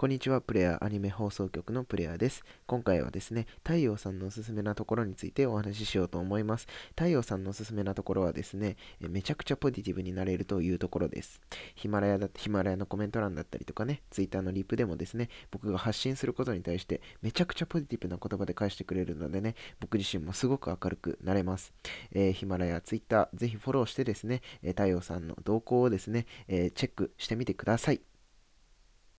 こんにちは、プレイヤーアニメ放送局のプレイヤーです。今回はですね、太陽さんのおすすめなところについてお話ししようと思います。太陽さんのおすすめなところはですね、めちゃくちゃポジティブになれるというところです。ヒマラヤだヒマラヤのコメント欄だったりとかね、ツイッターのリプでもですね、僕が発信することに対してめちゃくちゃポジティブな言葉で返してくれるのでね、僕自身もすごく明るくなれます。えー、ヒマラヤ、ツイッター、ぜひフォローしてですね、太陽さんの動向をですね、えー、チェックしてみてください。